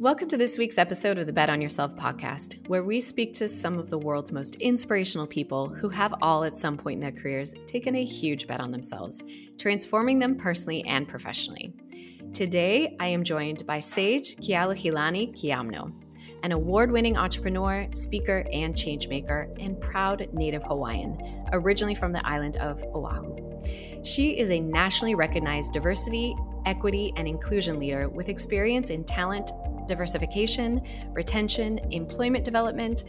Welcome to this week's episode of the Bet on Yourself podcast, where we speak to some of the world's most inspirational people who have all at some point in their careers taken a huge bet on themselves, transforming them personally and professionally. Today, I am joined by Sage Kealohilani Quiamno, an award winning entrepreneur, speaker, and changemaker, and proud native Hawaiian, originally from the island of Oahu. She is a nationally recognized diversity, equity, and inclusion leader with experience in talent, diversification, retention, employment development,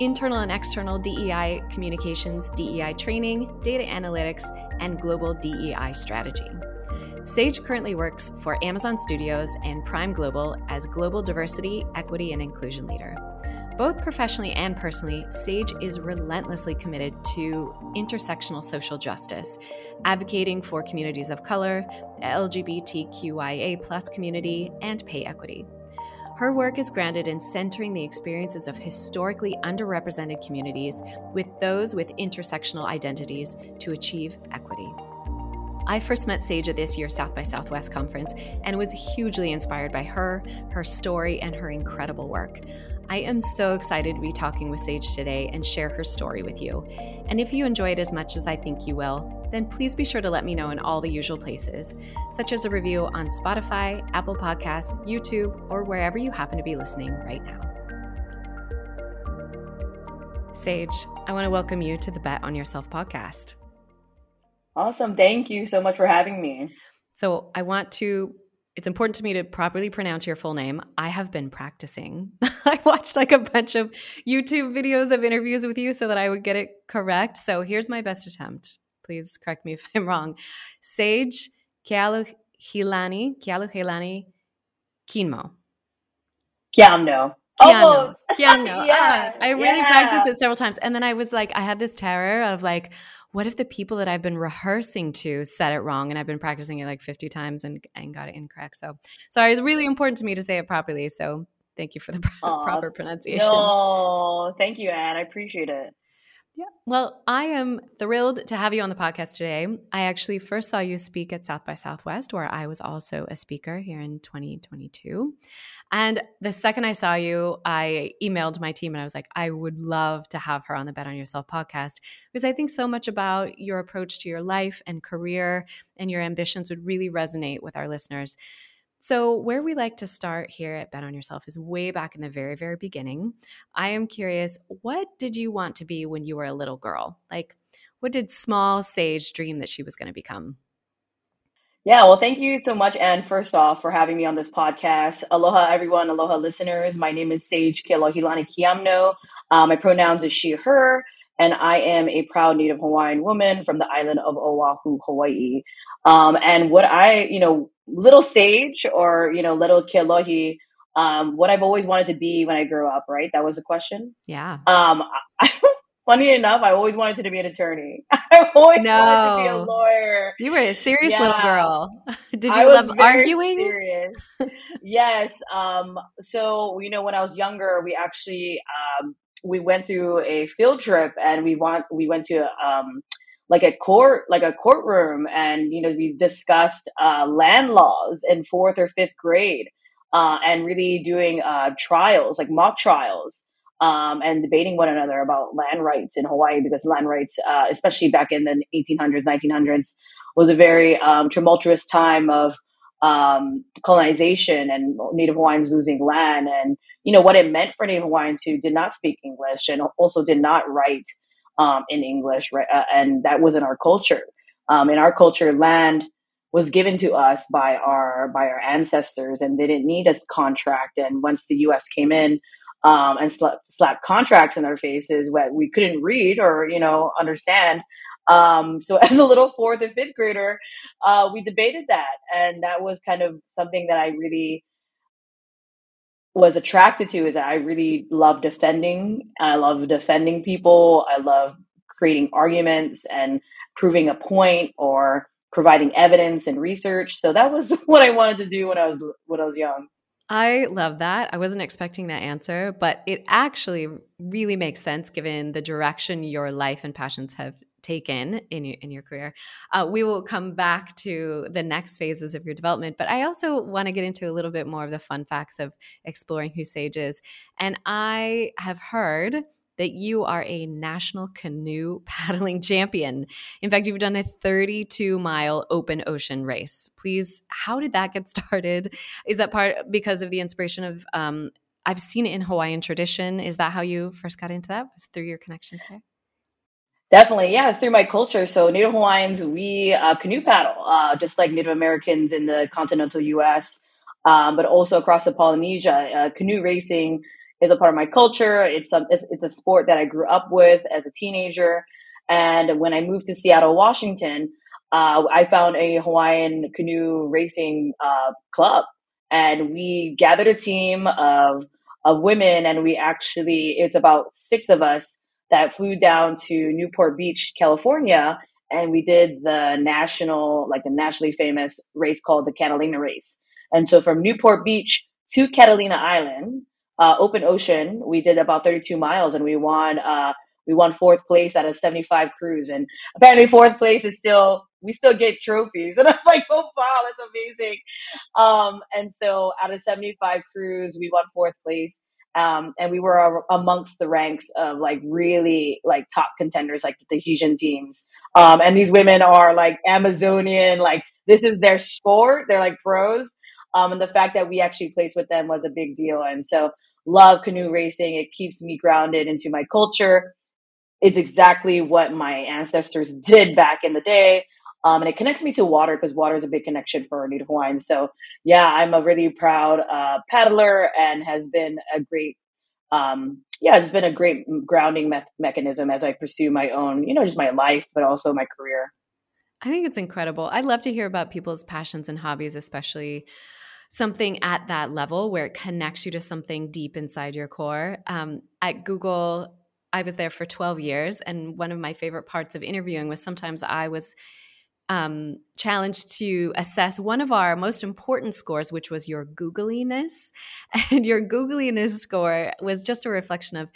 internal and external DEI communications, DEI training, data analytics, and global DEI strategy. Sage currently works for Amazon Studios and Prime Global as Global Diversity, Equity, and Inclusion Leader. Both professionally and personally, Sage is relentlessly committed to intersectional social justice, advocating for communities of color, the LGBTQIA community, and pay equity. Her work is grounded in centering the experiences of historically underrepresented communities with those with intersectional identities to achieve equity. I first met Sage at this year's South by Southwest conference and was hugely inspired by her, her story, and her incredible work. I am so excited to be talking with Sage today and share her story with you. And if you enjoy it as much as I think you will, then please be sure to let me know in all the usual places, such as a review on Spotify, Apple Podcasts, YouTube, or wherever you happen to be listening right now. Sage, I want to welcome you to the Bet on Yourself podcast. Awesome. Thank you so much for having me. So, I want to it's important to me to properly pronounce your full name. I have been practicing. I watched like a bunch of YouTube videos of interviews with you so that I would get it correct. So here's my best attempt please correct me if I'm wrong. Sage Kealohilani, Kealohilani Kinmo. Quiamno. Quiamno. Quiamno. yeah, ah, I really yeah. practiced it several times. And then I was like, I had this terror of like, what if the people that I've been rehearsing to said it wrong and I've been practicing it like 50 times and, and got it incorrect. So sorry, it's really important to me to say it properly. So thank you for the proper pronunciation. No, thank you, Anne. I appreciate it. Yeah. Well, I am thrilled to have you on the podcast today. I actually first saw you speak at South by Southwest, where I was also a speaker here in 2022. And the second I saw you, I emailed my team and I was like, I would love to have her on the Bet on Yourself podcast because I think so much about your approach to your life and career and your ambitions would really resonate with our listeners. So, where we like to start here at Bet on Yourself is way back in the very, very beginning. I am curious, what did you want to be when you were a little girl? Like, what did small Sage dream that she was going to become? Yeah, well, thank you so much, Anne, first off, for having me on this podcast. Aloha, everyone. Aloha, listeners. My name is Sage Kealohilani Quiamno. Um, my pronouns is she, her, and I am a proud Native Hawaiian woman from the island of Oahu, Hawaii. Um, and what I, you know, little sage or, you know, little Kealohi, um, what I've always wanted to be when I grew up, right? That was the question. Yeah. Um, I, funny enough, I always wanted to be an attorney. I always no. wanted to be a lawyer. You were a serious yeah. little girl. Did you love arguing? yes. Um, so, you know, when I was younger, we actually, um, we went through a field trip and we want, we went to, um, like a court, like a courtroom, and you know we discussed uh, land laws in fourth or fifth grade, uh, and really doing uh, trials, like mock trials, um, and debating one another about land rights in Hawaii because land rights, uh, especially back in the 1800s, 1900s, was a very um, tumultuous time of um, colonization and Native Hawaiians losing land, and you know what it meant for Native Hawaiians who did not speak English and also did not write um, in English, right? Uh, and that was in our culture. Um, in our culture, land was given to us by our by our ancestors, and they didn't need a contract. And once the U.S. came in um, and slap, slapped contracts in their faces, what we couldn't read or you know understand. Um, so as a little fourth and fifth grader, uh, we debated that, and that was kind of something that I really was attracted to is that I really love defending. I love defending people. I love creating arguments and proving a point or providing evidence and research. So that was what I wanted to do when I was when I was young. I love that. I wasn't expecting that answer, but it actually really makes sense given the direction your life and passions have taken in your, in your career. Uh, we will come back to the next phases of your development, but I also want to get into a little bit more of the fun facts of exploring who Sage is. And I have heard that you are a national canoe paddling champion. In fact, you've done a 32 mile open ocean race. Please, how did that get started? Is that part because of the inspiration of? Um, I've seen it in Hawaiian tradition. Is that how you first got into that? Was through your connections there? Definitely, yeah, through my culture. So Native Hawaiians, we uh, canoe paddle, uh, just like Native Americans in the continental U.S., um, but also across the Polynesia. Uh, canoe racing is a part of my culture. It's a, it's, it's a sport that I grew up with as a teenager. And when I moved to Seattle, Washington, uh, I found a Hawaiian canoe racing uh, club, and we gathered a team of of women, and we actually it's about six of us that flew down to Newport Beach, California, and we did the national, like the nationally famous race called the Catalina Race. And so from Newport Beach to Catalina Island, uh, open ocean, we did about 32 miles and we won, uh, we won fourth place out of 75 crews. And apparently fourth place is still, we still get trophies. And I was like, oh, wow, that's amazing. Um, and so out of 75 crews, we won fourth place. Um, and we were amongst the ranks of like really like top contenders, like the Tahitian teams. Um, and these women are like Amazonian, like this is their sport. They're like pros. Um, and the fact that we actually placed with them was a big deal. And so love canoe racing. It keeps me grounded into my culture. It's exactly what my ancestors did back in the day. Um, and it connects me to water because water is a big connection for Native Hawaiians. So yeah, I'm a really proud uh, paddler and has been a great, um, yeah, it's been a great grounding me- mechanism as I pursue my own, you know, just my life, but also my career. I think it's incredible. I'd love to hear about people's passions and hobbies, especially something at that level where it connects you to something deep inside your core. Um, at Google, I was there for 12 years. And one of my favorite parts of interviewing was sometimes I was um, challenged to assess one of our most important scores, which was your Googliness. And your Googliness score was just a reflection of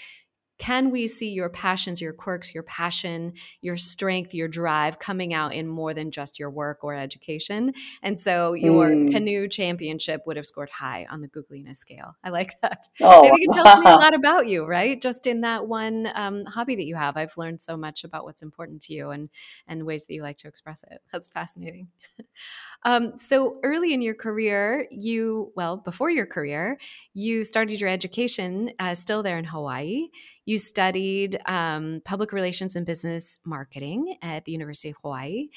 can we see your passions, your quirks, your passion, your strength, your drive coming out in more than just your work or education? And so your mm. canoe championship would have scored high on the Googliness scale. I like that. Oh. I think it tells me a lot about you, right? Just in that one um, hobby that you have, I've learned so much about what's important to you and and ways that you like to express it. That's fascinating. um, so early in your career, you well before your career, you started your education uh, still there in Hawaii. You studied um, public relations and business marketing at the University of Hawaii.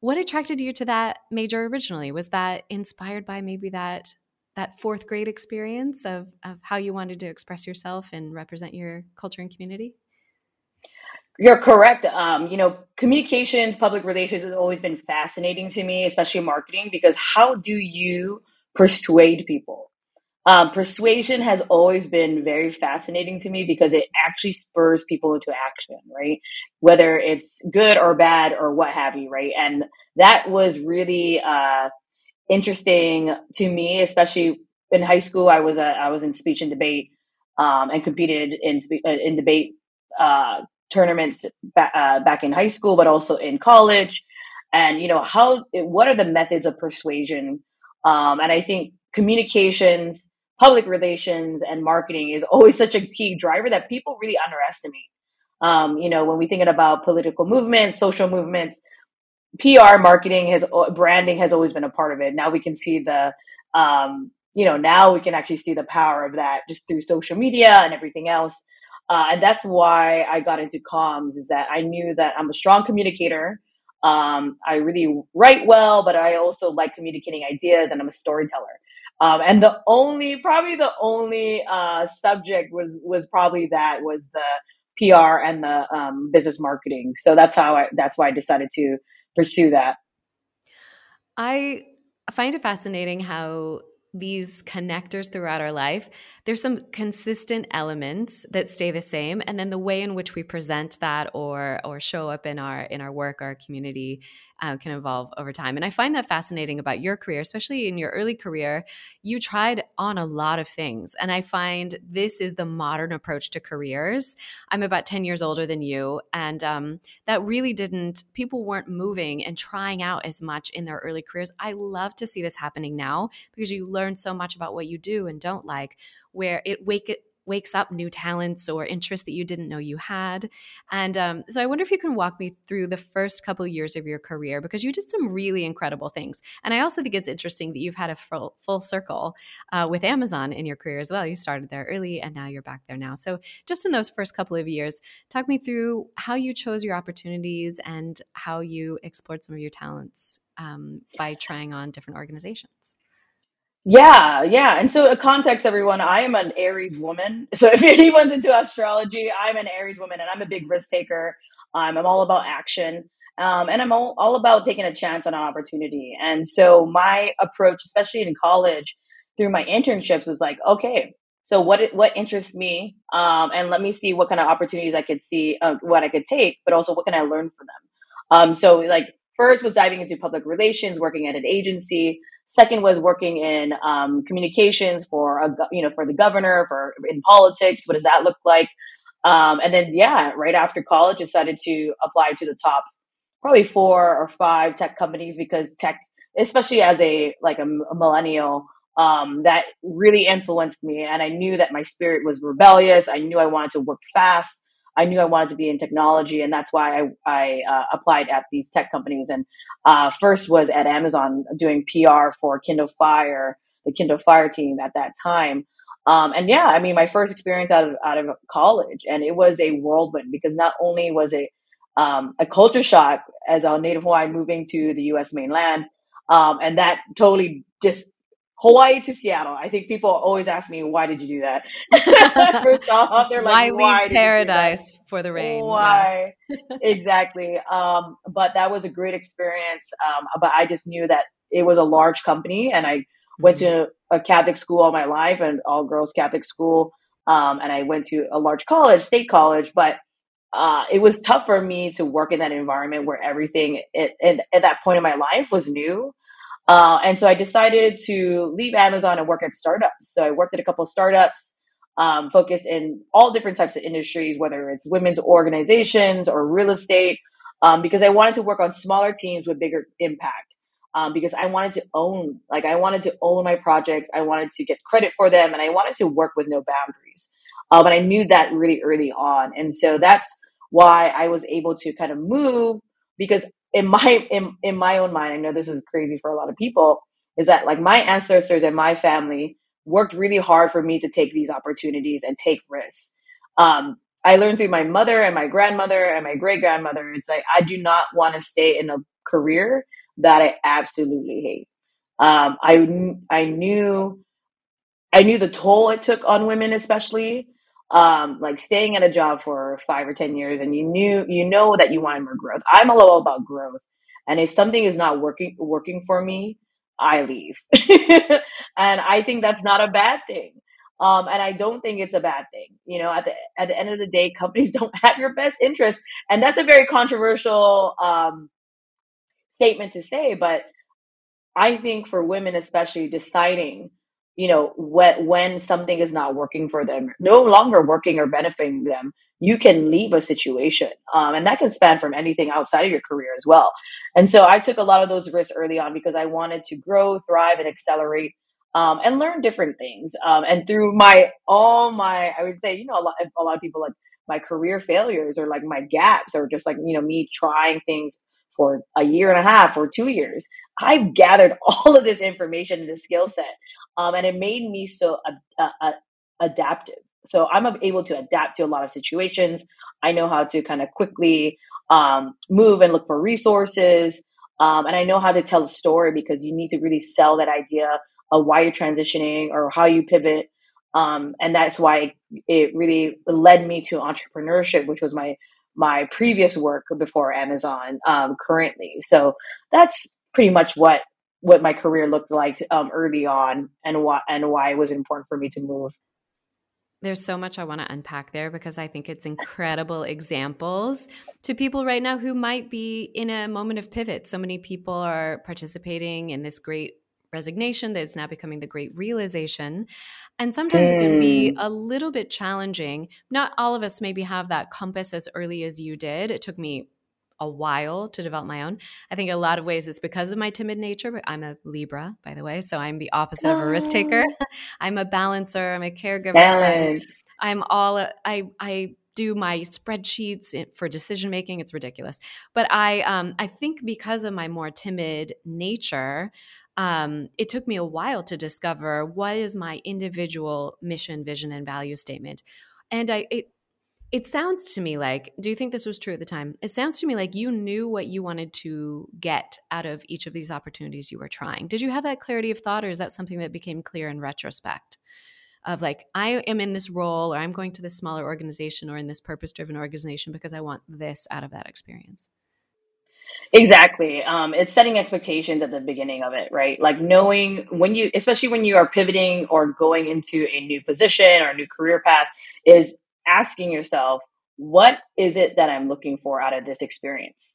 What attracted you to that major originally? Was that inspired by maybe that that fourth grade experience of of how you wanted to express yourself and represent your culture and community? You're correct. Um, you know, communications, public relations has always been fascinating to me, especially marketing, because how do you persuade people? Um, persuasion has always been very fascinating to me because it actually spurs people into action, right? Whether it's good or bad or what have you, right? And that was really uh, interesting to me, especially in high school. I was a, I was in speech and debate um, and competed in spe- uh, in debate uh, tournaments ba- uh, back in high school, but also in college. And you know how what are the methods of persuasion? Um, and I think communications public relations and marketing is always such a key driver that people really underestimate. Um, you know, when we thinking about political movements, social movements, PR marketing has branding has always been a part of it. Now we can see the, um, you know, now we can actually see the power of that just through social media and everything else. Uh, and that's why I got into comms is that I knew that I'm a strong communicator. Um, I really write well, but I also like communicating ideas and I'm a storyteller. Um, and the only, probably the only uh, subject was was probably that was the PR and the um, business marketing. So that's how I. That's why I decided to pursue that. I find it fascinating how these connectors throughout our life, there's some consistent elements that stay the same, and then the way in which we present that or or show up in our in our work, our community, uh, can evolve over time. And I find that fascinating about your career, especially in your early career. You tried on a lot of things. And I find this is the modern approach to careers. I'm about 10 years older than you. And um, that really didn't, people weren't moving and trying out as much in their early careers. I love to see this happening now because you learn so much about what you do and don't like, where it wake it wakes up new talents or interests that you didn't know you had. And um, so I wonder if you can walk me through the first couple years of your career because you did some really incredible things. And I also think it's interesting that you've had a full, full circle uh, with Amazon in your career as well. You started there early and now you're back there now. So just in those first couple of years, talk me through how you chose your opportunities and how you explored some of your talents um, by trying on different organizations. Yeah, yeah. And so, a context, everyone, I am an Aries woman. So, if anyone's into astrology, I'm an Aries woman and I'm a big risk taker. Um, I'm all about action. Um, and I'm all, all about taking a chance on an opportunity. And so, my approach, especially in college, through my internships, was like, okay, so what what interests me, um, and let me see what kind of opportunities I could see, uh, what I could take, but also what can I learn from them. Um, so, like, first was diving into public relations, working at an agency. Second was working in um, communications for a, you know for the governor for in politics. What does that look like? Um, and then yeah, right after college, decided to apply to the top probably four or five tech companies because tech, especially as a like a, a millennial, um, that really influenced me. And I knew that my spirit was rebellious. I knew I wanted to work fast. I knew I wanted to be in technology, and that's why I, I uh, applied at these tech companies. And uh, first was at Amazon doing PR for Kindle Fire, the Kindle Fire team at that time. Um, and yeah, I mean, my first experience out of out of college, and it was a whirlwind because not only was it um, a culture shock as a Native Hawaiian moving to the U.S. mainland, um, and that totally just Hawaii to Seattle. I think people always ask me, why did you do that? First off, they're like, why leave paradise for the rain? Why? Yeah. exactly. Um, but that was a great experience. Um, but I just knew that it was a large company and I went mm-hmm. to a Catholic school all my life and all girls Catholic school. Um, and I went to a large college, state college, but uh, it was tough for me to work in that environment where everything it, it, at that point in my life was new. Uh, and so I decided to leave Amazon and work at startups. So I worked at a couple of startups, um, focused in all different types of industries, whether it's women's organizations or real estate, um, because I wanted to work on smaller teams with bigger impact. Um, because I wanted to own, like I wanted to own my projects. I wanted to get credit for them and I wanted to work with no boundaries. Uh, but I knew that really early on. And so that's why I was able to kind of move because in my in, in my own mind, I know this is crazy for a lot of people, is that like my ancestors and my family worked really hard for me to take these opportunities and take risks. Um, I learned through my mother and my grandmother and my great grandmother. It's like I do not want to stay in a career that I absolutely hate. Um, I I knew I knew the toll it took on women, especially um, like staying at a job for five or 10 years and you knew, you know that you wanted more growth. I'm a little about growth. And if something is not working, working for me, I leave. and I think that's not a bad thing. Um, and I don't think it's a bad thing. You know, at the, at the end of the day, companies don't have your best interest. And that's a very controversial, um, statement to say, but I think for women, especially deciding you know, when, when something is not working for them, no longer working or benefiting them, you can leave a situation. Um, and that can span from anything outside of your career as well. And so I took a lot of those risks early on because I wanted to grow, thrive, and accelerate. Um, and learn different things. Um, and through my, all my, I would say, you know, a lot, a lot of people like my career failures or like my gaps or just like, you know, me trying things for a year and a half or two years. I've gathered all of this information and this skill set um, and it made me so adaptive. So I'm able to adapt to a lot of situations. I know how to kind of quickly um, move and look for resources. Um, and I know how to tell a story because you need to really sell that idea of why you're transitioning or how you pivot. Um, and that's why it really led me to entrepreneurship, which was my my previous work before Amazon um, currently. So that's pretty much what what my career looked like um, early on and why and why it was important for me to move. There's so much I want to unpack there because I think it's incredible examples to people right now who might be in a moment of pivot. So many people are participating in this great resignation that is now becoming the great realization. And sometimes mm. it can be mm. a little bit challenging. Not all of us maybe have that compass as early as you did. It took me a while to develop my own. I think a lot of ways it's because of my timid nature, but I'm a Libra, by the way. So I'm the opposite oh. of a risk taker. Oh. I'm a balancer, I'm a caregiver. Balance. I'm, I'm all I I do my spreadsheets for decision making. It's ridiculous. But I um I think because of my more timid nature, um, it took me a while to discover what is my individual mission, vision, and value statement. And I, it, it sounds to me like, do you think this was true at the time? It sounds to me like you knew what you wanted to get out of each of these opportunities you were trying. Did you have that clarity of thought, or is that something that became clear in retrospect? Of like, I am in this role, or I'm going to this smaller organization, or in this purpose driven organization because I want this out of that experience? Exactly. Um, it's setting expectations at the beginning of it, right? Like knowing when you, especially when you are pivoting or going into a new position or a new career path, is asking yourself, what is it that I'm looking for out of this experience?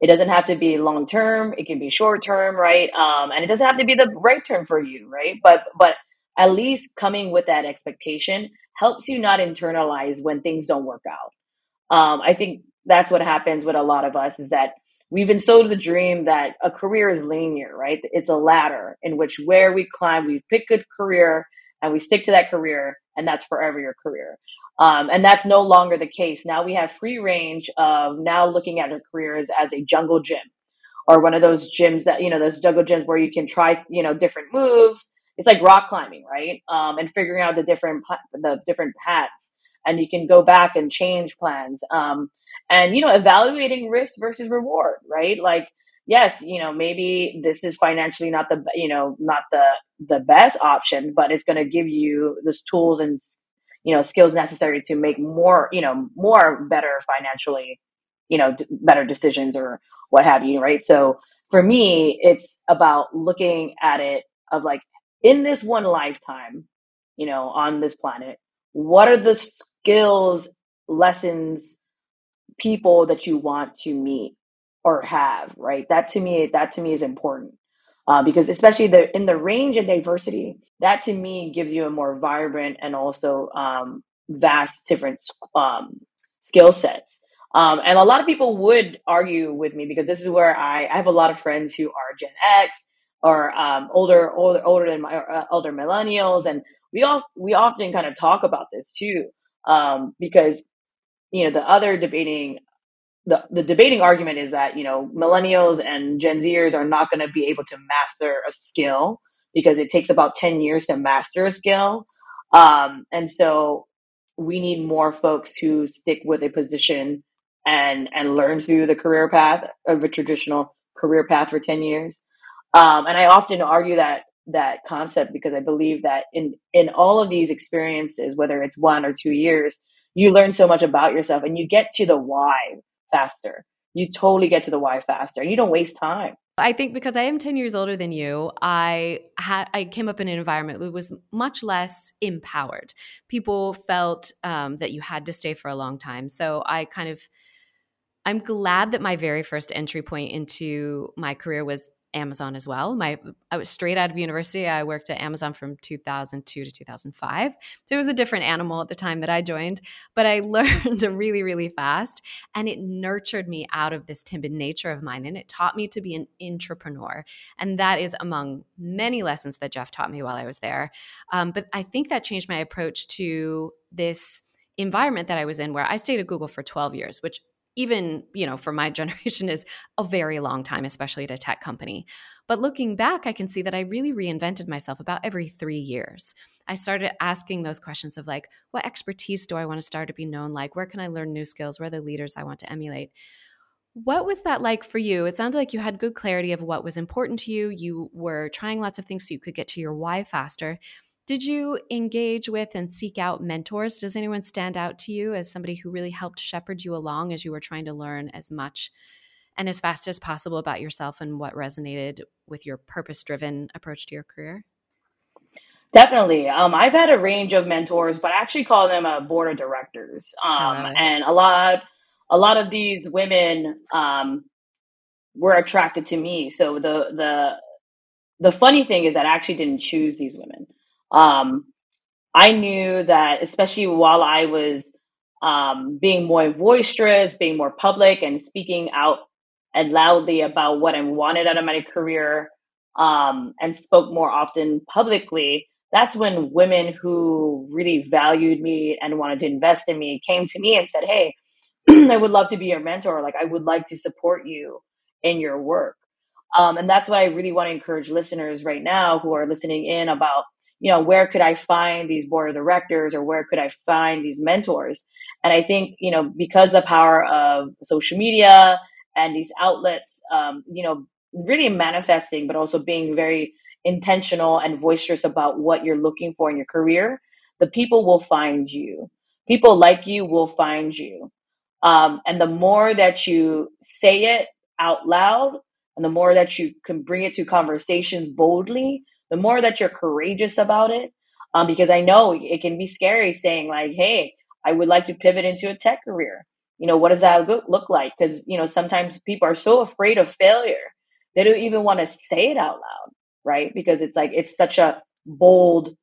It doesn't have to be long term. It can be short term, right? Um, and it doesn't have to be the right term for you, right? But but at least coming with that expectation helps you not internalize when things don't work out. Um, I think that's what happens with a lot of us is that we've been sold the dream that a career is linear, right? It's a ladder in which where we climb, we pick a career and we stick to that career, and that's forever your career. Um, and that's no longer the case. Now we have free range of now looking at our careers as a jungle gym or one of those gyms that, you know, those jungle gyms where you can try, you know, different moves. It's like rock climbing, right? Um, and figuring out the different, the different paths and you can go back and change plans. Um, and you know evaluating risk versus reward right like yes you know maybe this is financially not the you know not the the best option but it's going to give you the tools and you know skills necessary to make more you know more better financially you know d- better decisions or what have you right? So for me it's about looking at it of like in this one lifetime you know on this planet what are the skills lessons people that you want to meet or have, right? That to me, that to me is important. Uh, because especially the in the range and diversity, that to me gives you a more vibrant and also um, vast different um, skill sets. Um, and a lot of people would argue with me because this is where I, I have a lot of friends who are Gen X or um, older, older, older than my uh, older millennials, and we all we often kind of talk about this too, um, because you know, the other debating the, the debating argument is that, you know, millennials and Gen Zers are not going to be able to master a skill because it takes about 10 years to master a skill. Um, and so we need more folks who stick with a position and, and learn through the career path of a traditional career path for 10 years. Um, and I often argue that that concept because I believe that in in all of these experiences, whether it's one or two years, you learn so much about yourself and you get to the why faster. You totally get to the why faster you don't waste time. I think because I am 10 years older than you, I had I came up in an environment that was much less empowered. People felt um, that you had to stay for a long time. So I kind of I'm glad that my very first entry point into my career was Amazon as well. My I was straight out of university. I worked at Amazon from 2002 to 2005. So it was a different animal at the time that I joined, but I learned really really fast and it nurtured me out of this timid nature of mine and it taught me to be an entrepreneur. And that is among many lessons that Jeff taught me while I was there. Um, but I think that changed my approach to this environment that I was in where I stayed at Google for 12 years, which even you know for my generation is a very long time especially at a tech company but looking back i can see that i really reinvented myself about every three years i started asking those questions of like what expertise do i want to start to be known like where can i learn new skills where are the leaders i want to emulate what was that like for you? It sounded like you had good clarity of what was important to you. You were trying lots of things so you could get to your why faster. Did you engage with and seek out mentors? Does anyone stand out to you as somebody who really helped shepherd you along as you were trying to learn as much and as fast as possible about yourself and what resonated with your purpose driven approach to your career? Definitely. Um, I've had a range of mentors, but I actually call them a board of directors. Um, and a lot, a lot of these women um, were attracted to me. So the the the funny thing is that I actually didn't choose these women. Um, I knew that, especially while I was um, being more boisterous, being more public, and speaking out and loudly about what I wanted out of my career, um, and spoke more often publicly that's when women who really valued me and wanted to invest in me came to me and said, Hey, I would love to be your mentor. Like, I would like to support you in your work. Um, and that's what I really want to encourage listeners right now who are listening in about, you know, where could I find these board of directors or where could I find these mentors? And I think, you know, because the power of social media and these outlets, um, you know, really manifesting, but also being very intentional and boisterous about what you're looking for in your career, the people will find you. People like you will find you. Um, and the more that you say it out loud and the more that you can bring it to conversations boldly, the more that you're courageous about it. Um, because I know it can be scary saying like, Hey, I would like to pivot into a tech career. You know, what does that look, like? Cause, you know, sometimes people are so afraid of failure. They don't even want to say it out loud right? Because it's like it's such a bold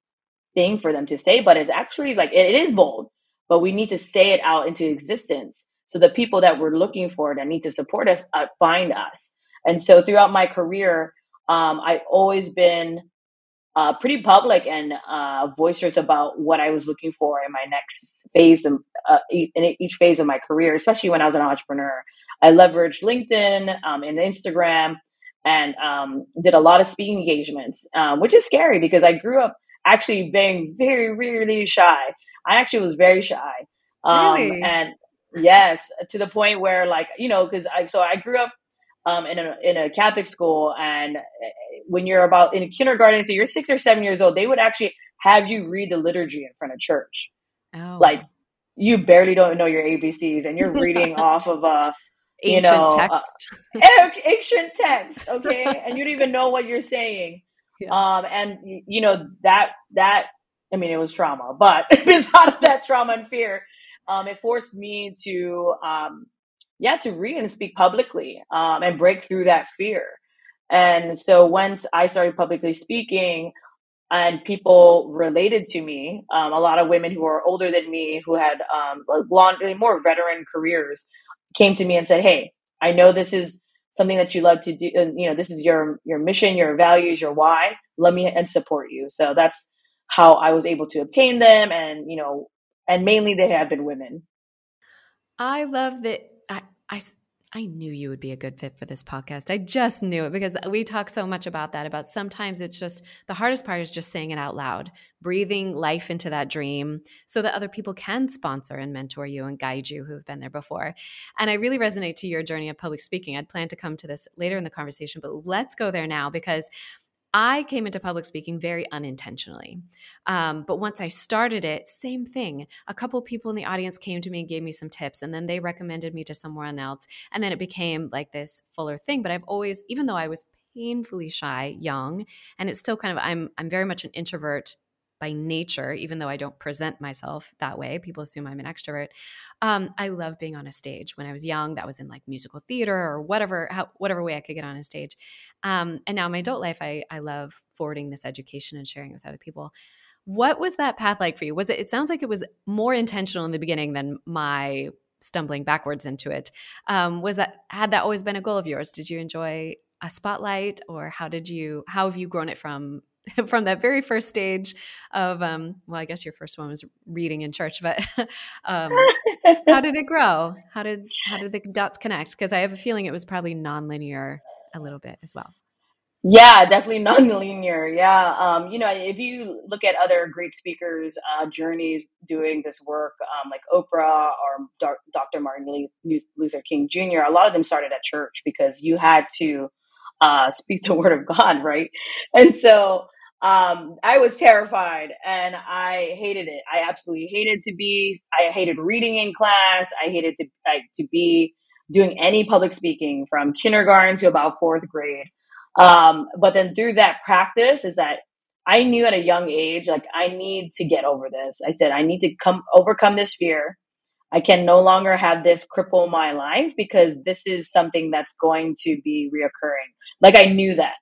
thing for them to say, but it's actually like it, it is bold, but we need to say it out into existence. So the people that we're looking for that need to support us uh, find us. And so throughout my career, um, I've always been uh, pretty public and uh, boisterous about what I was looking for in my next phase of, uh, in each phase of my career, especially when I was an entrepreneur. I leveraged LinkedIn um, and Instagram and um, did a lot of speaking engagements, um, which is scary because I grew up actually being very, really shy. I actually was very shy. Um, really? And yes, to the point where like, you know, cause I, so I grew up um, in a, in a Catholic school and eh, when you're about in kindergarten, so you're six or seven years old, they would actually have you read the liturgy in front of church. Oh. Like you barely don't know your ABCs and you're reading off of a, ancient you know, uh, text. Uh, ancient text, okay, and you don't even know what you're saying. Yeah. Um, and you know that that I mean, it was trauma, but it's out of that trauma and fear. Um, it forced me to, um, yeah, to read and speak publicly, um, and break through that fear. And so once I started publicly speaking, and people related to me, um, a lot of women who are older than me, who had um, long, more veteran careers, came to me and said, Hey, I know this is something that you love to do. And, You know, this is your, your mission, your values, your why. Let me and support you. So that's how I was able to obtain them. And, you know, and mainly they have been women. I love that. I, I, knew you would be a good fit for this podcast. I just knew it because we talk so much about that. About sometimes it's just the hardest part is just saying it out loud, breathing life into that dream so that other people can sponsor and mentor you and guide you who have been there before. And I really resonate to your journey of public speaking. I'd plan to come to this later in the conversation, but let's go there now because I came into public speaking very unintentionally. Um, but once I started it, same thing. A couple people in the audience came to me and gave me some tips, and then they recommended me to someone else. And then it became like this fuller thing. But I've always, even though I was painfully shy young, and it's still kind of, I'm, I'm very much an introvert by nature, even though I don't present myself that way. People assume I'm an extrovert. Um, I love being on a stage. When I was young, that was in like musical theater or whatever, how, whatever way I could get on a stage. Um, and now in my adult life, I, I love forwarding this education and sharing with other people. What was that path like for you? Was it? It sounds like it was more intentional in the beginning than my stumbling backwards into it. Um, was that had that always been a goal of yours? Did you enjoy a spotlight, or how did you? How have you grown it from from that very first stage of um, well i guess your first one was reading in church but um, how did it grow? How did how did the dots connect? Because i have a feeling it was probably nonlinear a little bit as well. Yeah definitely nonlinear yeah. Um, you know if you look at other great speakers uh, journeys doing this work um, like oprah or dr martin luther king jr a lot of them started at church because you had to uh, speak the word of god right? And so um, I was terrified and I hated it. I absolutely hated to be, I hated reading in class. I hated to, like, to be doing any public speaking from kindergarten to about fourth grade. Um, but then through that practice is that I knew at a young age, like I need to get over this. I said, I need to come overcome this fear. I can no longer have this cripple my life because this is something that's going to be reoccurring. Like I knew that.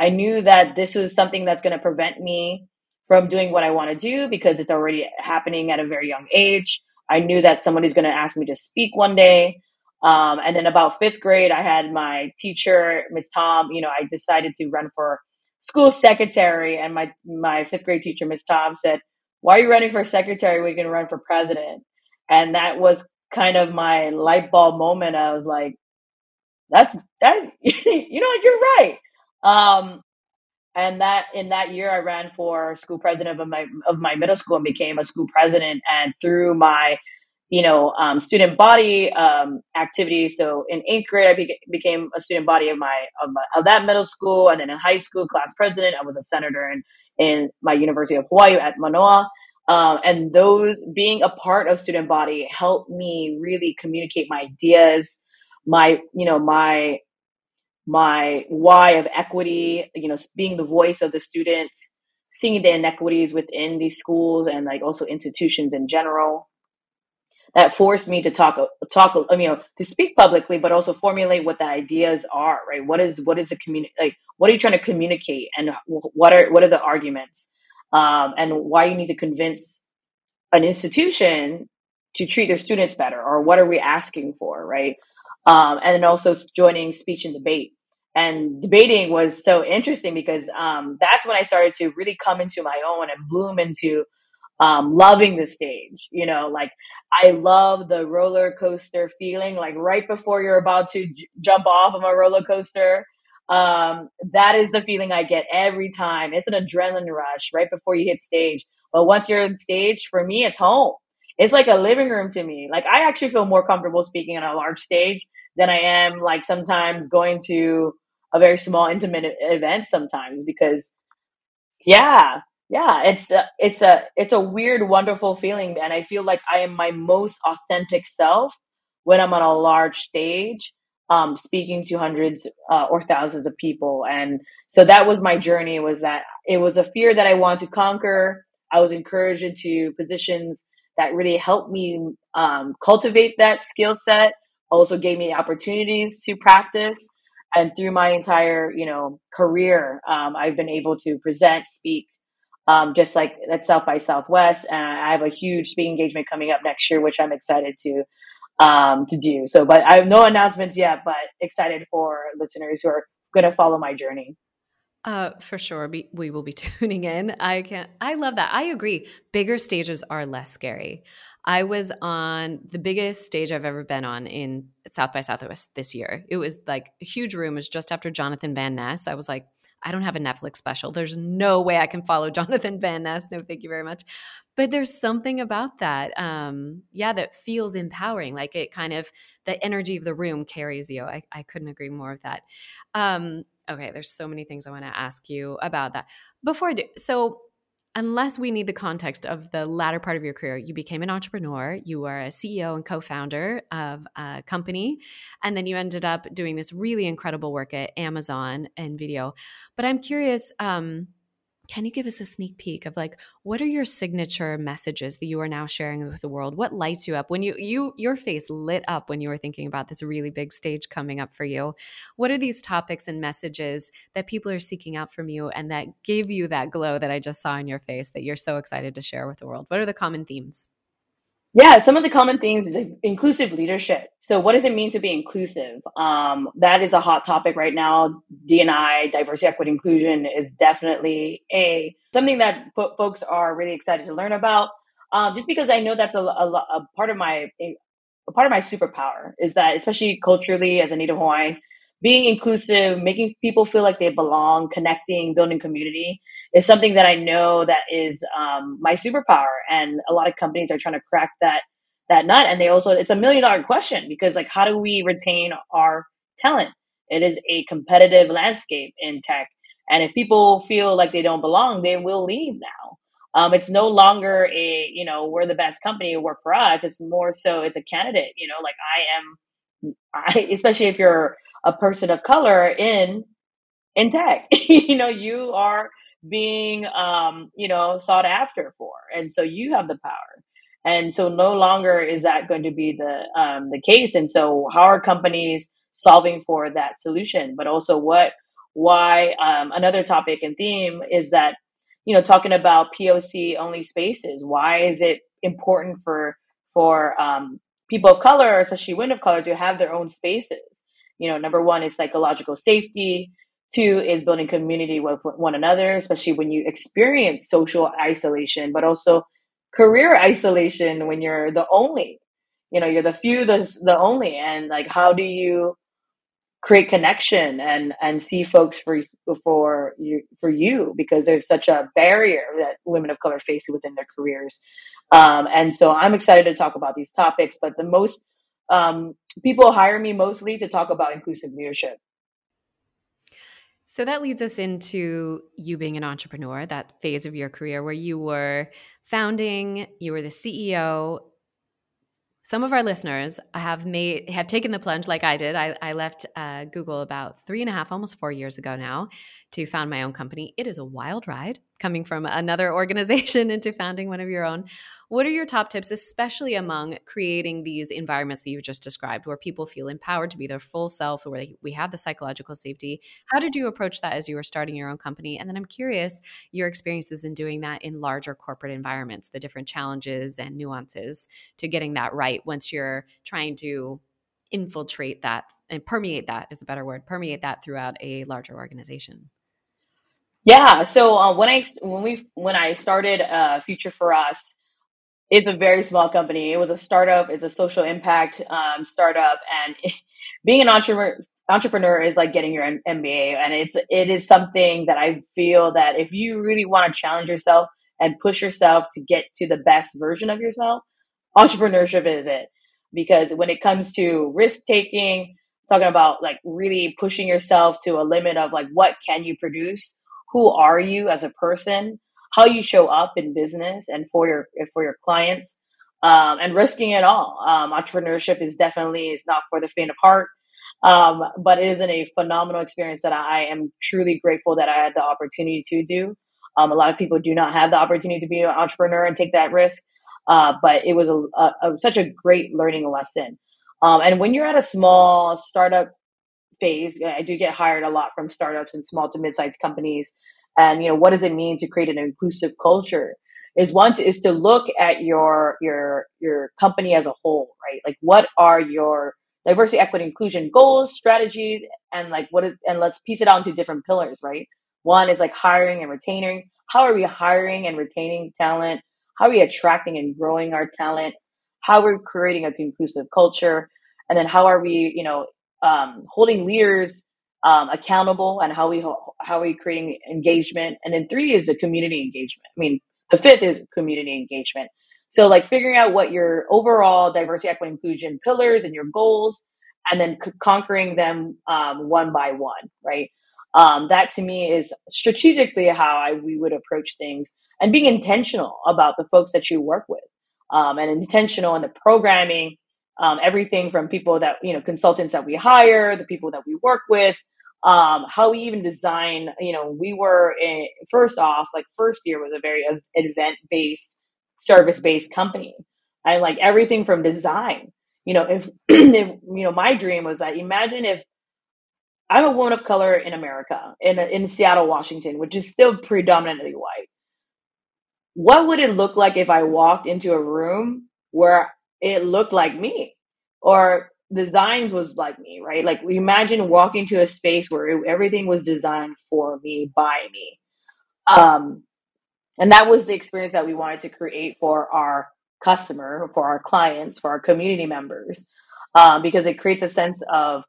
I knew that this was something that's going to prevent me from doing what I want to do because it's already happening at a very young age. I knew that somebody's going to ask me to speak one day. Um, and then about fifth grade, I had my teacher, Miss Tom, you know, I decided to run for school secretary and my, my fifth grade teacher, Miss Tom said, why are you running for secretary? We can run for president. And that was kind of my light bulb moment. I was like, that's that, you know, you're right. Um, and that in that year, I ran for school president of my of my middle school and became a school president. And through my, you know, um, student body um, activities. So in eighth grade, I be- became a student body of my, of my of that middle school, and then in high school, class president. I was a senator in in my University of Hawaii at Manoa. Um, and those being a part of student body helped me really communicate my ideas, my you know my my why of equity, you know, being the voice of the students, seeing the inequities within these schools and like also institutions in general. That forced me to talk, talk, you know, to speak publicly, but also formulate what the ideas are, right? What is, what is the community, like, what are you trying to communicate and what are, what are the arguments? Um, and why you need to convince an institution to treat their students better or what are we asking for, right? Um, and then also joining speech and debate. And debating was so interesting because um, that's when I started to really come into my own and bloom into um, loving the stage. You know, like I love the roller coaster feeling, like right before you're about to j- jump off of a roller coaster. Um, that is the feeling I get every time. It's an adrenaline rush right before you hit stage. But once you're on stage, for me, it's home it's like a living room to me. Like I actually feel more comfortable speaking on a large stage than I am like sometimes going to a very small intimate event sometimes because yeah, yeah, it's a, it's a it's a weird wonderful feeling and I feel like I am my most authentic self when I'm on a large stage um, speaking to hundreds uh, or thousands of people and so that was my journey was that it was a fear that I wanted to conquer. I was encouraged into positions that really helped me um, cultivate that skill set. Also gave me opportunities to practice. And through my entire, you know, career, um, I've been able to present, speak, um, just like at South by Southwest. And I have a huge speaking engagement coming up next year, which I'm excited to um, to do. So, but I have no announcements yet, but excited for listeners who are going to follow my journey. Uh, for sure, we, we will be tuning in. I can I love that. I agree. Bigger stages are less scary. I was on the biggest stage I've ever been on in South by Southwest this year. It was like a huge room. It was just after Jonathan Van Ness. I was like, I don't have a Netflix special. There's no way I can follow Jonathan Van Ness. No, thank you very much. But there's something about that, um, yeah, that feels empowering. Like it kind of the energy of the room carries you. I, I couldn't agree more with that. Um, okay, there's so many things I want to ask you about that. Before I do, so unless we need the context of the latter part of your career, you became an entrepreneur, you were a CEO and co founder of a company, and then you ended up doing this really incredible work at Amazon and video. But I'm curious, um, can you give us a sneak peek of like what are your signature messages that you are now sharing with the world? What lights you up? When you you your face lit up when you were thinking about this really big stage coming up for you. What are these topics and messages that people are seeking out from you and that gave you that glow that i just saw in your face that you're so excited to share with the world? What are the common themes yeah, some of the common things is inclusive leadership. So what does it mean to be inclusive? Um, that is a hot topic right now. DNI, diversity, equity, inclusion is definitely a something that folks are really excited to learn about. Um, just because I know that's a, a, a part of my a part of my superpower is that, especially culturally as a Native Hawaiian, being inclusive, making people feel like they belong, connecting, building community is something that I know that is um, my superpower. And a lot of companies are trying to crack that that nut. And they also it's a million dollar question because like how do we retain our talent? It is a competitive landscape in tech. And if people feel like they don't belong, they will leave now. Um, it's no longer a, you know, we're the best company, work for us. It's more so it's a candidate, you know, like I am I, especially if you're a person of color in in tech. you know, you are being um, you know, sought after for. And so you have the power. And so no longer is that going to be the um, the case. And so how are companies solving for that solution? But also what why um, another topic and theme is that you know talking about POC only spaces. Why is it important for for um, people of color, especially women of color, to have their own spaces? You know, number one is psychological safety. Two is building community with one another, especially when you experience social isolation, but also career isolation when you're the only. You know, you're the few, the the only, and like, how do you create connection and and see folks for for you for you? Because there's such a barrier that women of color face within their careers. Um, and so i'm excited to talk about these topics but the most um, people hire me mostly to talk about inclusive leadership so that leads us into you being an entrepreneur, that phase of your career where you were founding, you were the CEO. Some of our listeners have made have taken the plunge like I did. I, I left uh, Google about three and a half, almost four years ago now, to found my own company. It is a wild ride coming from another organization into founding one of your own. What are your top tips, especially among creating these environments that you just described, where people feel empowered to be their full self, where we have the psychological safety? How did you approach that as you were starting your own company? And then I'm curious your experiences in doing that in larger corporate environments, the different challenges and nuances to getting that right once you're trying to infiltrate that and permeate that is a better word permeate that throughout a larger organization yeah so uh, when i when we when i started uh, future for us it's a very small company. It was a startup. It's a social impact um, startup, and being an entrepreneur entrepreneur is like getting your MBA, and it's it is something that I feel that if you really want to challenge yourself and push yourself to get to the best version of yourself, entrepreneurship is it. Because when it comes to risk taking, talking about like really pushing yourself to a limit of like what can you produce, who are you as a person, how you show up in business and for your for your clients um, and risking it all. Um, entrepreneurship is definitely is not for the faint of heart, um, but it is a phenomenal experience that I am truly grateful that I had the opportunity to do. Um, a lot of people do not have the opportunity to be an entrepreneur and take that risk, uh, but it was a, a, a, such a great learning lesson. Um, and when you're at a small startup phase, I do get hired a lot from startups and small to mid-sized companies. And you know what does it mean to create an inclusive culture? Is one is to look at your your your company as a whole right? Like what are your diversity equity inclusion goals strategies and like what is and let's piece it out into different pillars right? One is like hiring and retaining. How are we hiring and retaining talent? How are we attracting and growing our talent? How are we creating an inclusive culture? And then how are we you know um, holding leaders um, accountable and how we how we creating engagement. And then three is the community engagement. I mean the fifth is community engagement. So like figuring out what your overall diversity equity inclusion pillars and your goals and then c- conquering them um, one by one right? Um, that to me is strategically how I, we would approach things and being intentional about the folks that you work with um, and intentional in the programming um, everything from people that you know consultants that we hire the people that we work with um, how we even design, you know, we were in, first off, like first year was a very event based, service based company. I like everything from design. You know, if, if, you know, my dream was that imagine if I'm a woman of color in America, in, in Seattle, Washington, which is still predominantly white. What would it look like if I walked into a room where it looked like me? Or designs was like me, right? Like imagine walking to a space where it, everything was designed for me by me. Um, and that was the experience that we wanted to create for our customer, for our clients, for our community members, um, because it creates a sense of,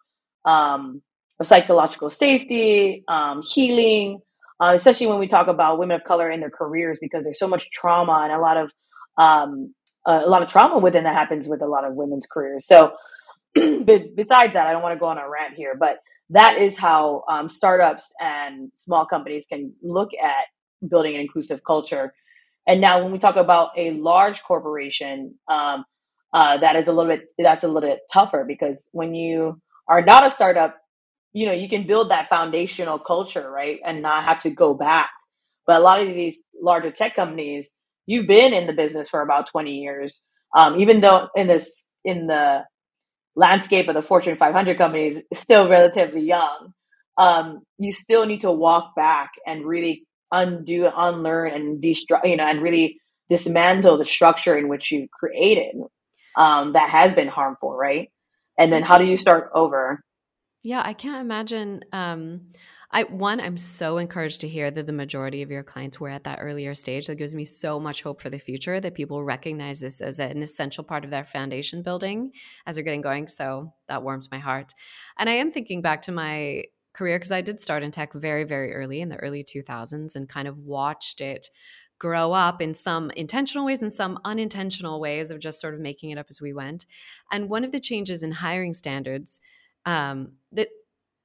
um, of psychological safety, um, healing, uh, especially when we talk about women of color in their careers, because there's so much trauma and a lot of um, a lot of trauma within that happens with a lot of women's careers. So besides that, I don't want to go on a rant here, but that is how um, startups and small companies can look at building an inclusive culture. And now, when we talk about a large corporation, um, uh, that is a little bit that's a little bit tougher because when you are not a startup, you know you can build that foundational culture, right, and not have to go back. But a lot of these larger tech companies, you've been in the business for about twenty years, um, even though in this in the landscape of the Fortune 500 companies still relatively young. Um, you still need to walk back and really undo, unlearn, and destruct, you know, and really dismantle the structure in which you created um, that has been harmful, right? And then how do you start over? Yeah, I can't imagine. Um, I one, I'm so encouraged to hear that the majority of your clients were at that earlier stage. That gives me so much hope for the future that people recognize this as an essential part of their foundation building as they're getting going. So that warms my heart. And I am thinking back to my career because I did start in tech very, very early in the early 2000s and kind of watched it grow up in some intentional ways and some unintentional ways of just sort of making it up as we went. And one of the changes in hiring standards um, that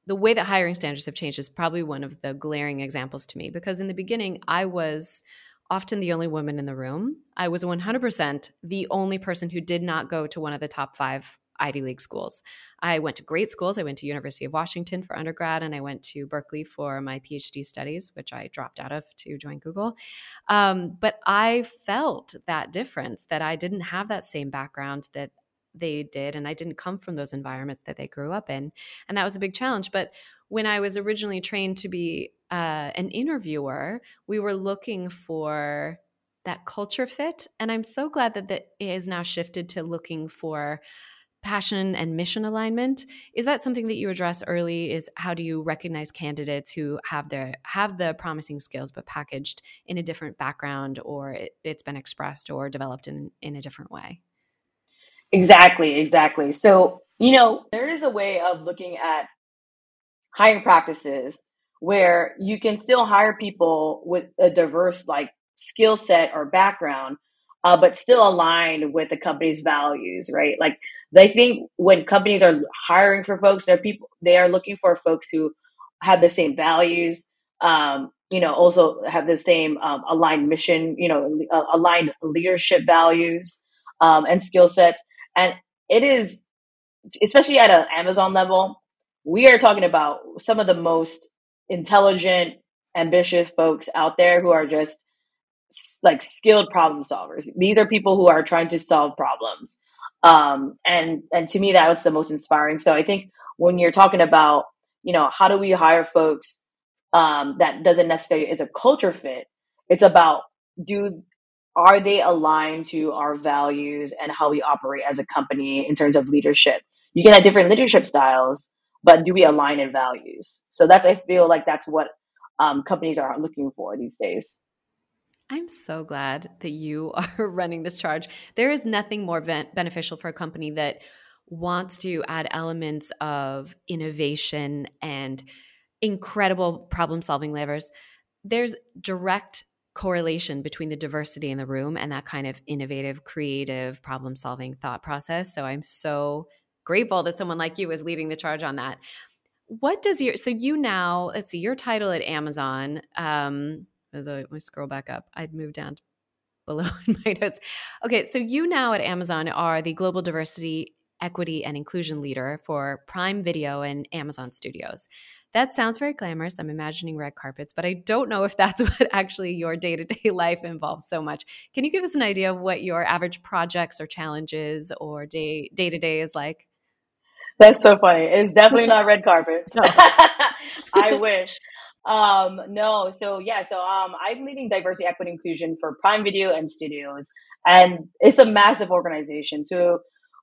the way that hiring standards have changed is probably one of the glaring examples to me because in the beginning I was often the only woman in the room. I was 100% the only person who did not go to one of the top 5 Ivy League schools. I went to great schools. I went to University of Washington for undergrad and I went to Berkeley for my PhD studies, which I dropped out of to join Google. Um, but I felt that difference that I didn't have that same background that they did and i didn't come from those environments that they grew up in and that was a big challenge but when i was originally trained to be uh, an interviewer we were looking for that culture fit and i'm so glad that that is now shifted to looking for passion and mission alignment. Is that something that you address early is how do you recognize candidates who have their have the promising skills but packaged in a different background or it, has been expressed or developed in in a different way Exactly, exactly. So, you know, there is a way of looking at hiring practices where you can still hire people with a diverse like skill set or background, uh, but still aligned with the company's values, right? Like they think when companies are hiring for folks, they're people they are looking for folks who have the same values, um, you know, also have the same um, aligned mission, you know, aligned leadership values um, and skill sets and it is, especially at an Amazon level, we are talking about some of the most intelligent, ambitious folks out there who are just like skilled problem solvers. These are people who are trying to solve problems. Um, and, and to me, that was the most inspiring. So I think when you're talking about, you know, how do we hire folks, um, that doesn't necessarily is a culture fit. It's about do are they aligned to our values and how we operate as a company in terms of leadership? You can have different leadership styles, but do we align in values? So that's, I feel like that's what um, companies are looking for these days. I'm so glad that you are running this charge. There is nothing more beneficial for a company that wants to add elements of innovation and incredible problem solving levers. There's direct correlation between the diversity in the room and that kind of innovative, creative, problem solving thought process. So I'm so grateful that someone like you is leading the charge on that. What does your so you now let's see your title at Amazon? Um, as I, let me scroll back up. I'd move down below in my notes. Okay, so you now at Amazon are the global diversity, equity, and inclusion leader for Prime Video and Amazon Studios. That sounds very glamorous. I'm imagining red carpets, but I don't know if that's what actually your day to day life involves so much. Can you give us an idea of what your average projects or challenges or day day to day is like? That's so funny. It's definitely not red carpet. I wish. Um, no, so yeah, so um, I'm leading diversity, equity, inclusion for Prime Video and Studios, and it's a massive organization. So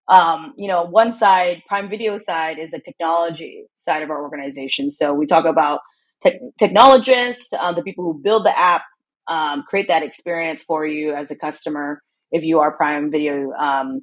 um, you know, one side, Prime Video side, is the technology side of our organization. So we talk about te- technologists, um, the people who build the app, um, create that experience for you as a customer if you are Prime Video um,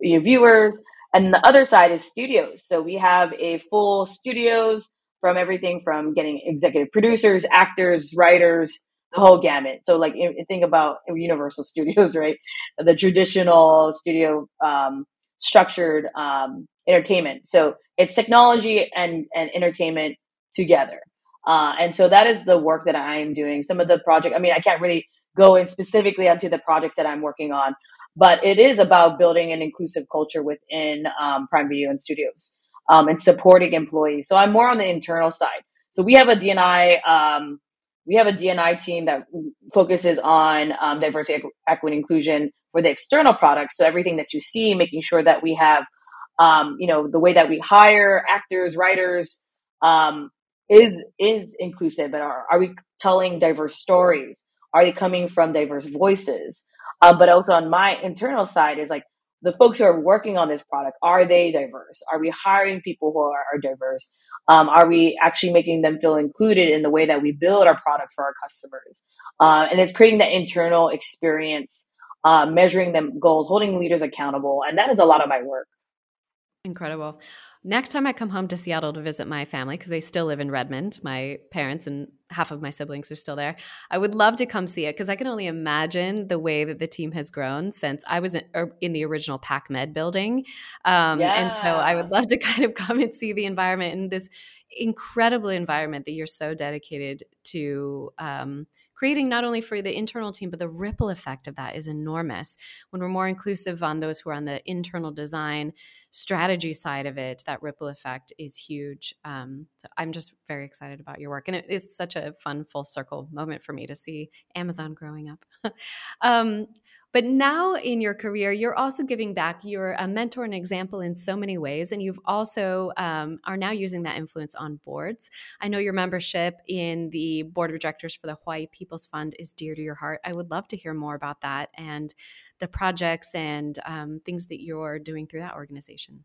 viewers. And the other side is studios. So we have a full studios from everything from getting executive producers, actors, writers, the whole gamut. So like think about Universal Studios, right? The traditional studio um, structured um, entertainment. So it's technology and, and entertainment together. Uh, and so that is the work that I am doing. Some of the project, I mean, I can't really go in specifically onto the projects that I'm working on. but it is about building an inclusive culture within um, Prime Video and studios um, and supporting employees. So I'm more on the internal side. So we have a DNI, um, we have a DNI team that focuses on um, diversity, equity, inclusion for the external products. So everything that you see, making sure that we have, um, you know, the way that we hire actors, writers, um, is is inclusive. And are, are we telling diverse stories? Are they coming from diverse voices? Uh, but also on my internal side is like the folks who are working on this product, are they diverse? Are we hiring people who are, are diverse? Um, are we actually making them feel included in the way that we build our products for our customers? Uh, and it's creating that internal experience, uh, measuring them goals, holding leaders accountable. And that is a lot of my work. Incredible. Next time I come home to Seattle to visit my family, because they still live in Redmond, my parents and half of my siblings are still there. I would love to come see it because I can only imagine the way that the team has grown since I was in, er, in the original PacMed building. Um, yeah. And so I would love to kind of come and see the environment in this incredible environment that you're so dedicated to. Um, creating not only for the internal team, but the ripple effect of that is enormous. When we're more inclusive on those who are on the internal design strategy side of it, that ripple effect is huge. Um, so I'm just very excited about your work. And it is such a fun full circle moment for me to see Amazon growing up. um, but now in your career, you're also giving back. You're a mentor and example in so many ways, and you've also um, are now using that influence on boards. I know your membership in the board of directors for the Hawaii People's Fund is dear to your heart. I would love to hear more about that and the projects and um, things that you're doing through that organization.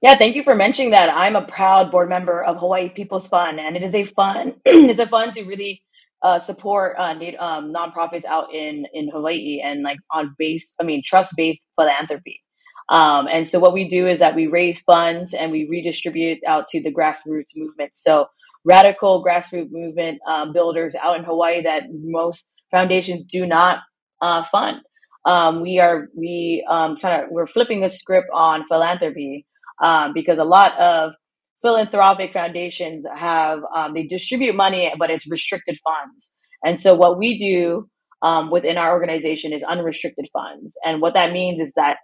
Yeah, thank you for mentioning that. I'm a proud board member of Hawaii People's Fund, and it is a fun. it's a fun to really uh, support uh, um, nonprofits out in in Hawaii and like on base, I mean trust based philanthropy. Um, and so what we do is that we raise funds and we redistribute out to the grassroots movement. So radical grassroots movement um, builders out in Hawaii that most foundations do not uh, fund. Um, we are we um, kind of we're flipping the script on philanthropy um, because a lot of philanthropic foundations have um, they distribute money, but it's restricted funds. And so what we do um, within our organization is unrestricted funds. And what that means is that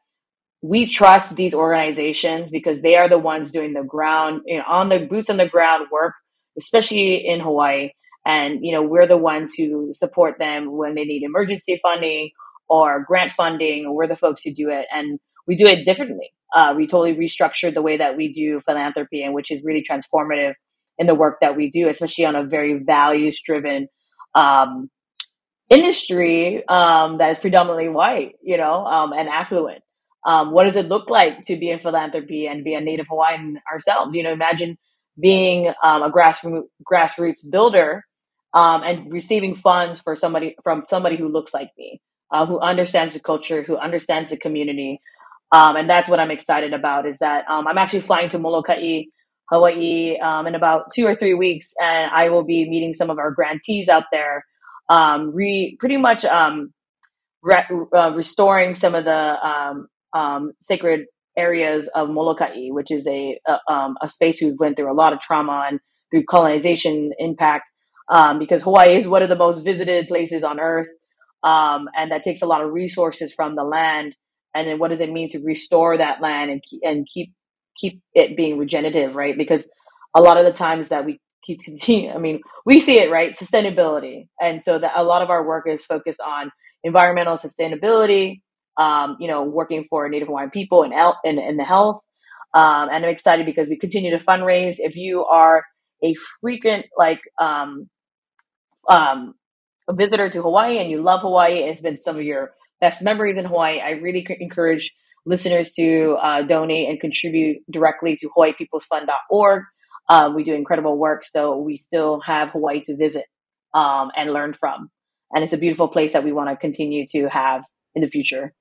we trust these organizations because they are the ones doing the ground, you know, on the boots on the ground work, especially in Hawaii. And, you know, we're the ones who support them when they need emergency funding or grant funding. We're the folks who do it. And we do it differently. Uh, we totally restructured the way that we do philanthropy, and which is really transformative in the work that we do, especially on a very values driven um, industry um, that is predominantly white, you know, um, and affluent. Um, what does it look like to be in philanthropy and be a Native Hawaiian ourselves? You know, imagine being um, a grassroots grassroots builder um, and receiving funds for somebody from somebody who looks like me, uh, who understands the culture, who understands the community, um, and that's what I'm excited about is that um, I'm actually flying to Molokai, Hawaii um, in about two or three weeks, and I will be meeting some of our grantees out there, um, re, pretty much um, re, uh, restoring some of the um, sacred areas of Molokai, which is a, a, a space who went through a lot of trauma and through colonization impact, because Hawaii is one of the most visited places on earth. and that takes a lot of resources from the land and then what does it mean to restore that land and keep, and keep keep it being regenerative, right? Because a lot of the times that we keep continue, I mean, we see it, right? Sustainability, and so that a lot of our work is focused on environmental sustainability. Um, you know, working for Native Hawaiian people and in, in, in, the health. Um, and I'm excited because we continue to fundraise. If you are a frequent like um, um, a visitor to Hawaii and you love Hawaii, it's been some of your best memories in Hawaii. I really encourage listeners to uh, donate and contribute directly to hawaiipeoplesfund.org. Um, we do incredible work, so we still have Hawaii to visit um, and learn from. And it's a beautiful place that we want to continue to have in the future.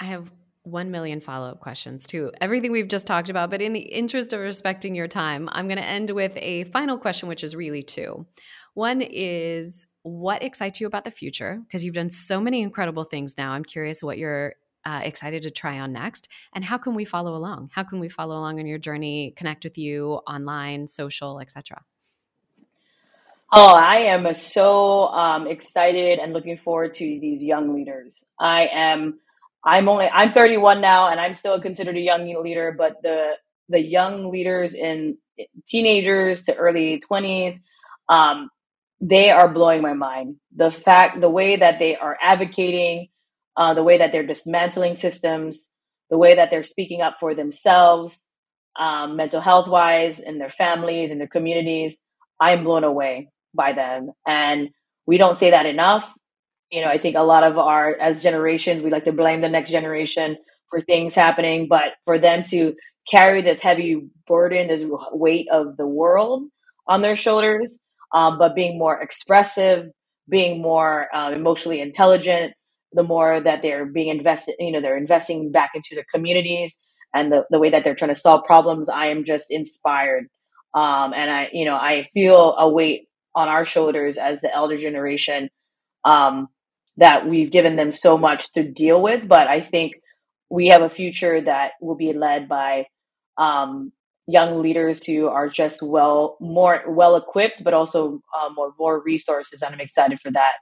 I have 1 million follow up questions to everything we've just talked about. But in the interest of respecting your time, I'm going to end with a final question, which is really two. One is what excites you about the future? Because you've done so many incredible things now. I'm curious what you're uh, excited to try on next. And how can we follow along? How can we follow along on your journey, connect with you online, social, etc.? Oh, I am so um, excited and looking forward to these young leaders. I am. I'm only. I'm 31 now, and I'm still considered a young leader. But the the young leaders in teenagers to early 20s, um, they are blowing my mind. The fact, the way that they are advocating, uh, the way that they're dismantling systems, the way that they're speaking up for themselves, um, mental health wise, in their families, in their communities. I'm blown away by them. And we don't say that enough. You know, I think a lot of our, as generations, we like to blame the next generation for things happening, but for them to carry this heavy burden, this weight of the world on their shoulders, um, but being more expressive, being more uh, emotionally intelligent, the more that they're being invested, you know, they're investing back into their communities and the, the way that they're trying to solve problems, I am just inspired. Um, and I, you know, I feel a weight on our shoulders as the elder generation um, that we've given them so much to deal with. But I think we have a future that will be led by um, young leaders who are just well more well equipped, but also uh, more more resources, and I'm excited for that.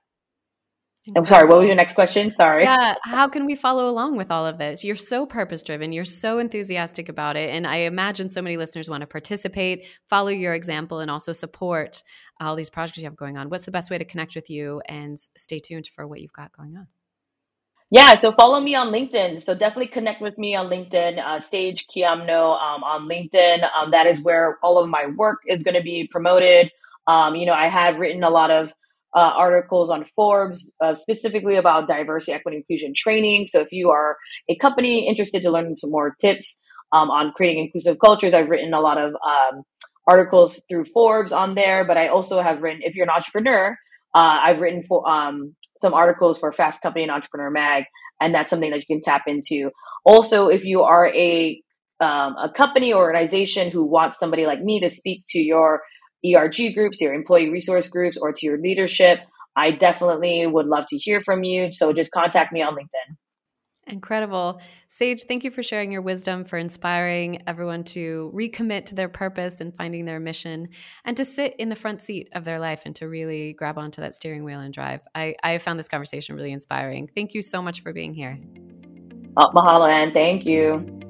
I'm sorry, what was your next question? Sorry. Yeah, how can we follow along with all of this? You're so purpose driven, you're so enthusiastic about it. And I imagine so many listeners want to participate, follow your example, and also support all these projects you have going on. What's the best way to connect with you and stay tuned for what you've got going on? Yeah, so follow me on LinkedIn. So definitely connect with me on LinkedIn, uh, Sage Quiamno um, on LinkedIn. Um, that is where all of my work is going to be promoted. Um, you know, I have written a lot of uh, articles on Forbes uh, specifically about diversity, equity, inclusion training. So if you are a company interested to learn some more tips um, on creating inclusive cultures, I've written a lot of um, articles through Forbes on there. But I also have written, if you're an entrepreneur, uh, I've written for um, some articles for Fast Company and Entrepreneur Mag, and that's something that you can tap into. Also, if you are a um, a company or organization who wants somebody like me to speak to your ERG groups, your employee resource groups, or to your leadership, I definitely would love to hear from you. So just contact me on LinkedIn. Incredible. Sage, thank you for sharing your wisdom, for inspiring everyone to recommit to their purpose and finding their mission and to sit in the front seat of their life and to really grab onto that steering wheel and drive. I, I found this conversation really inspiring. Thank you so much for being here. Oh, mahalo, and thank you.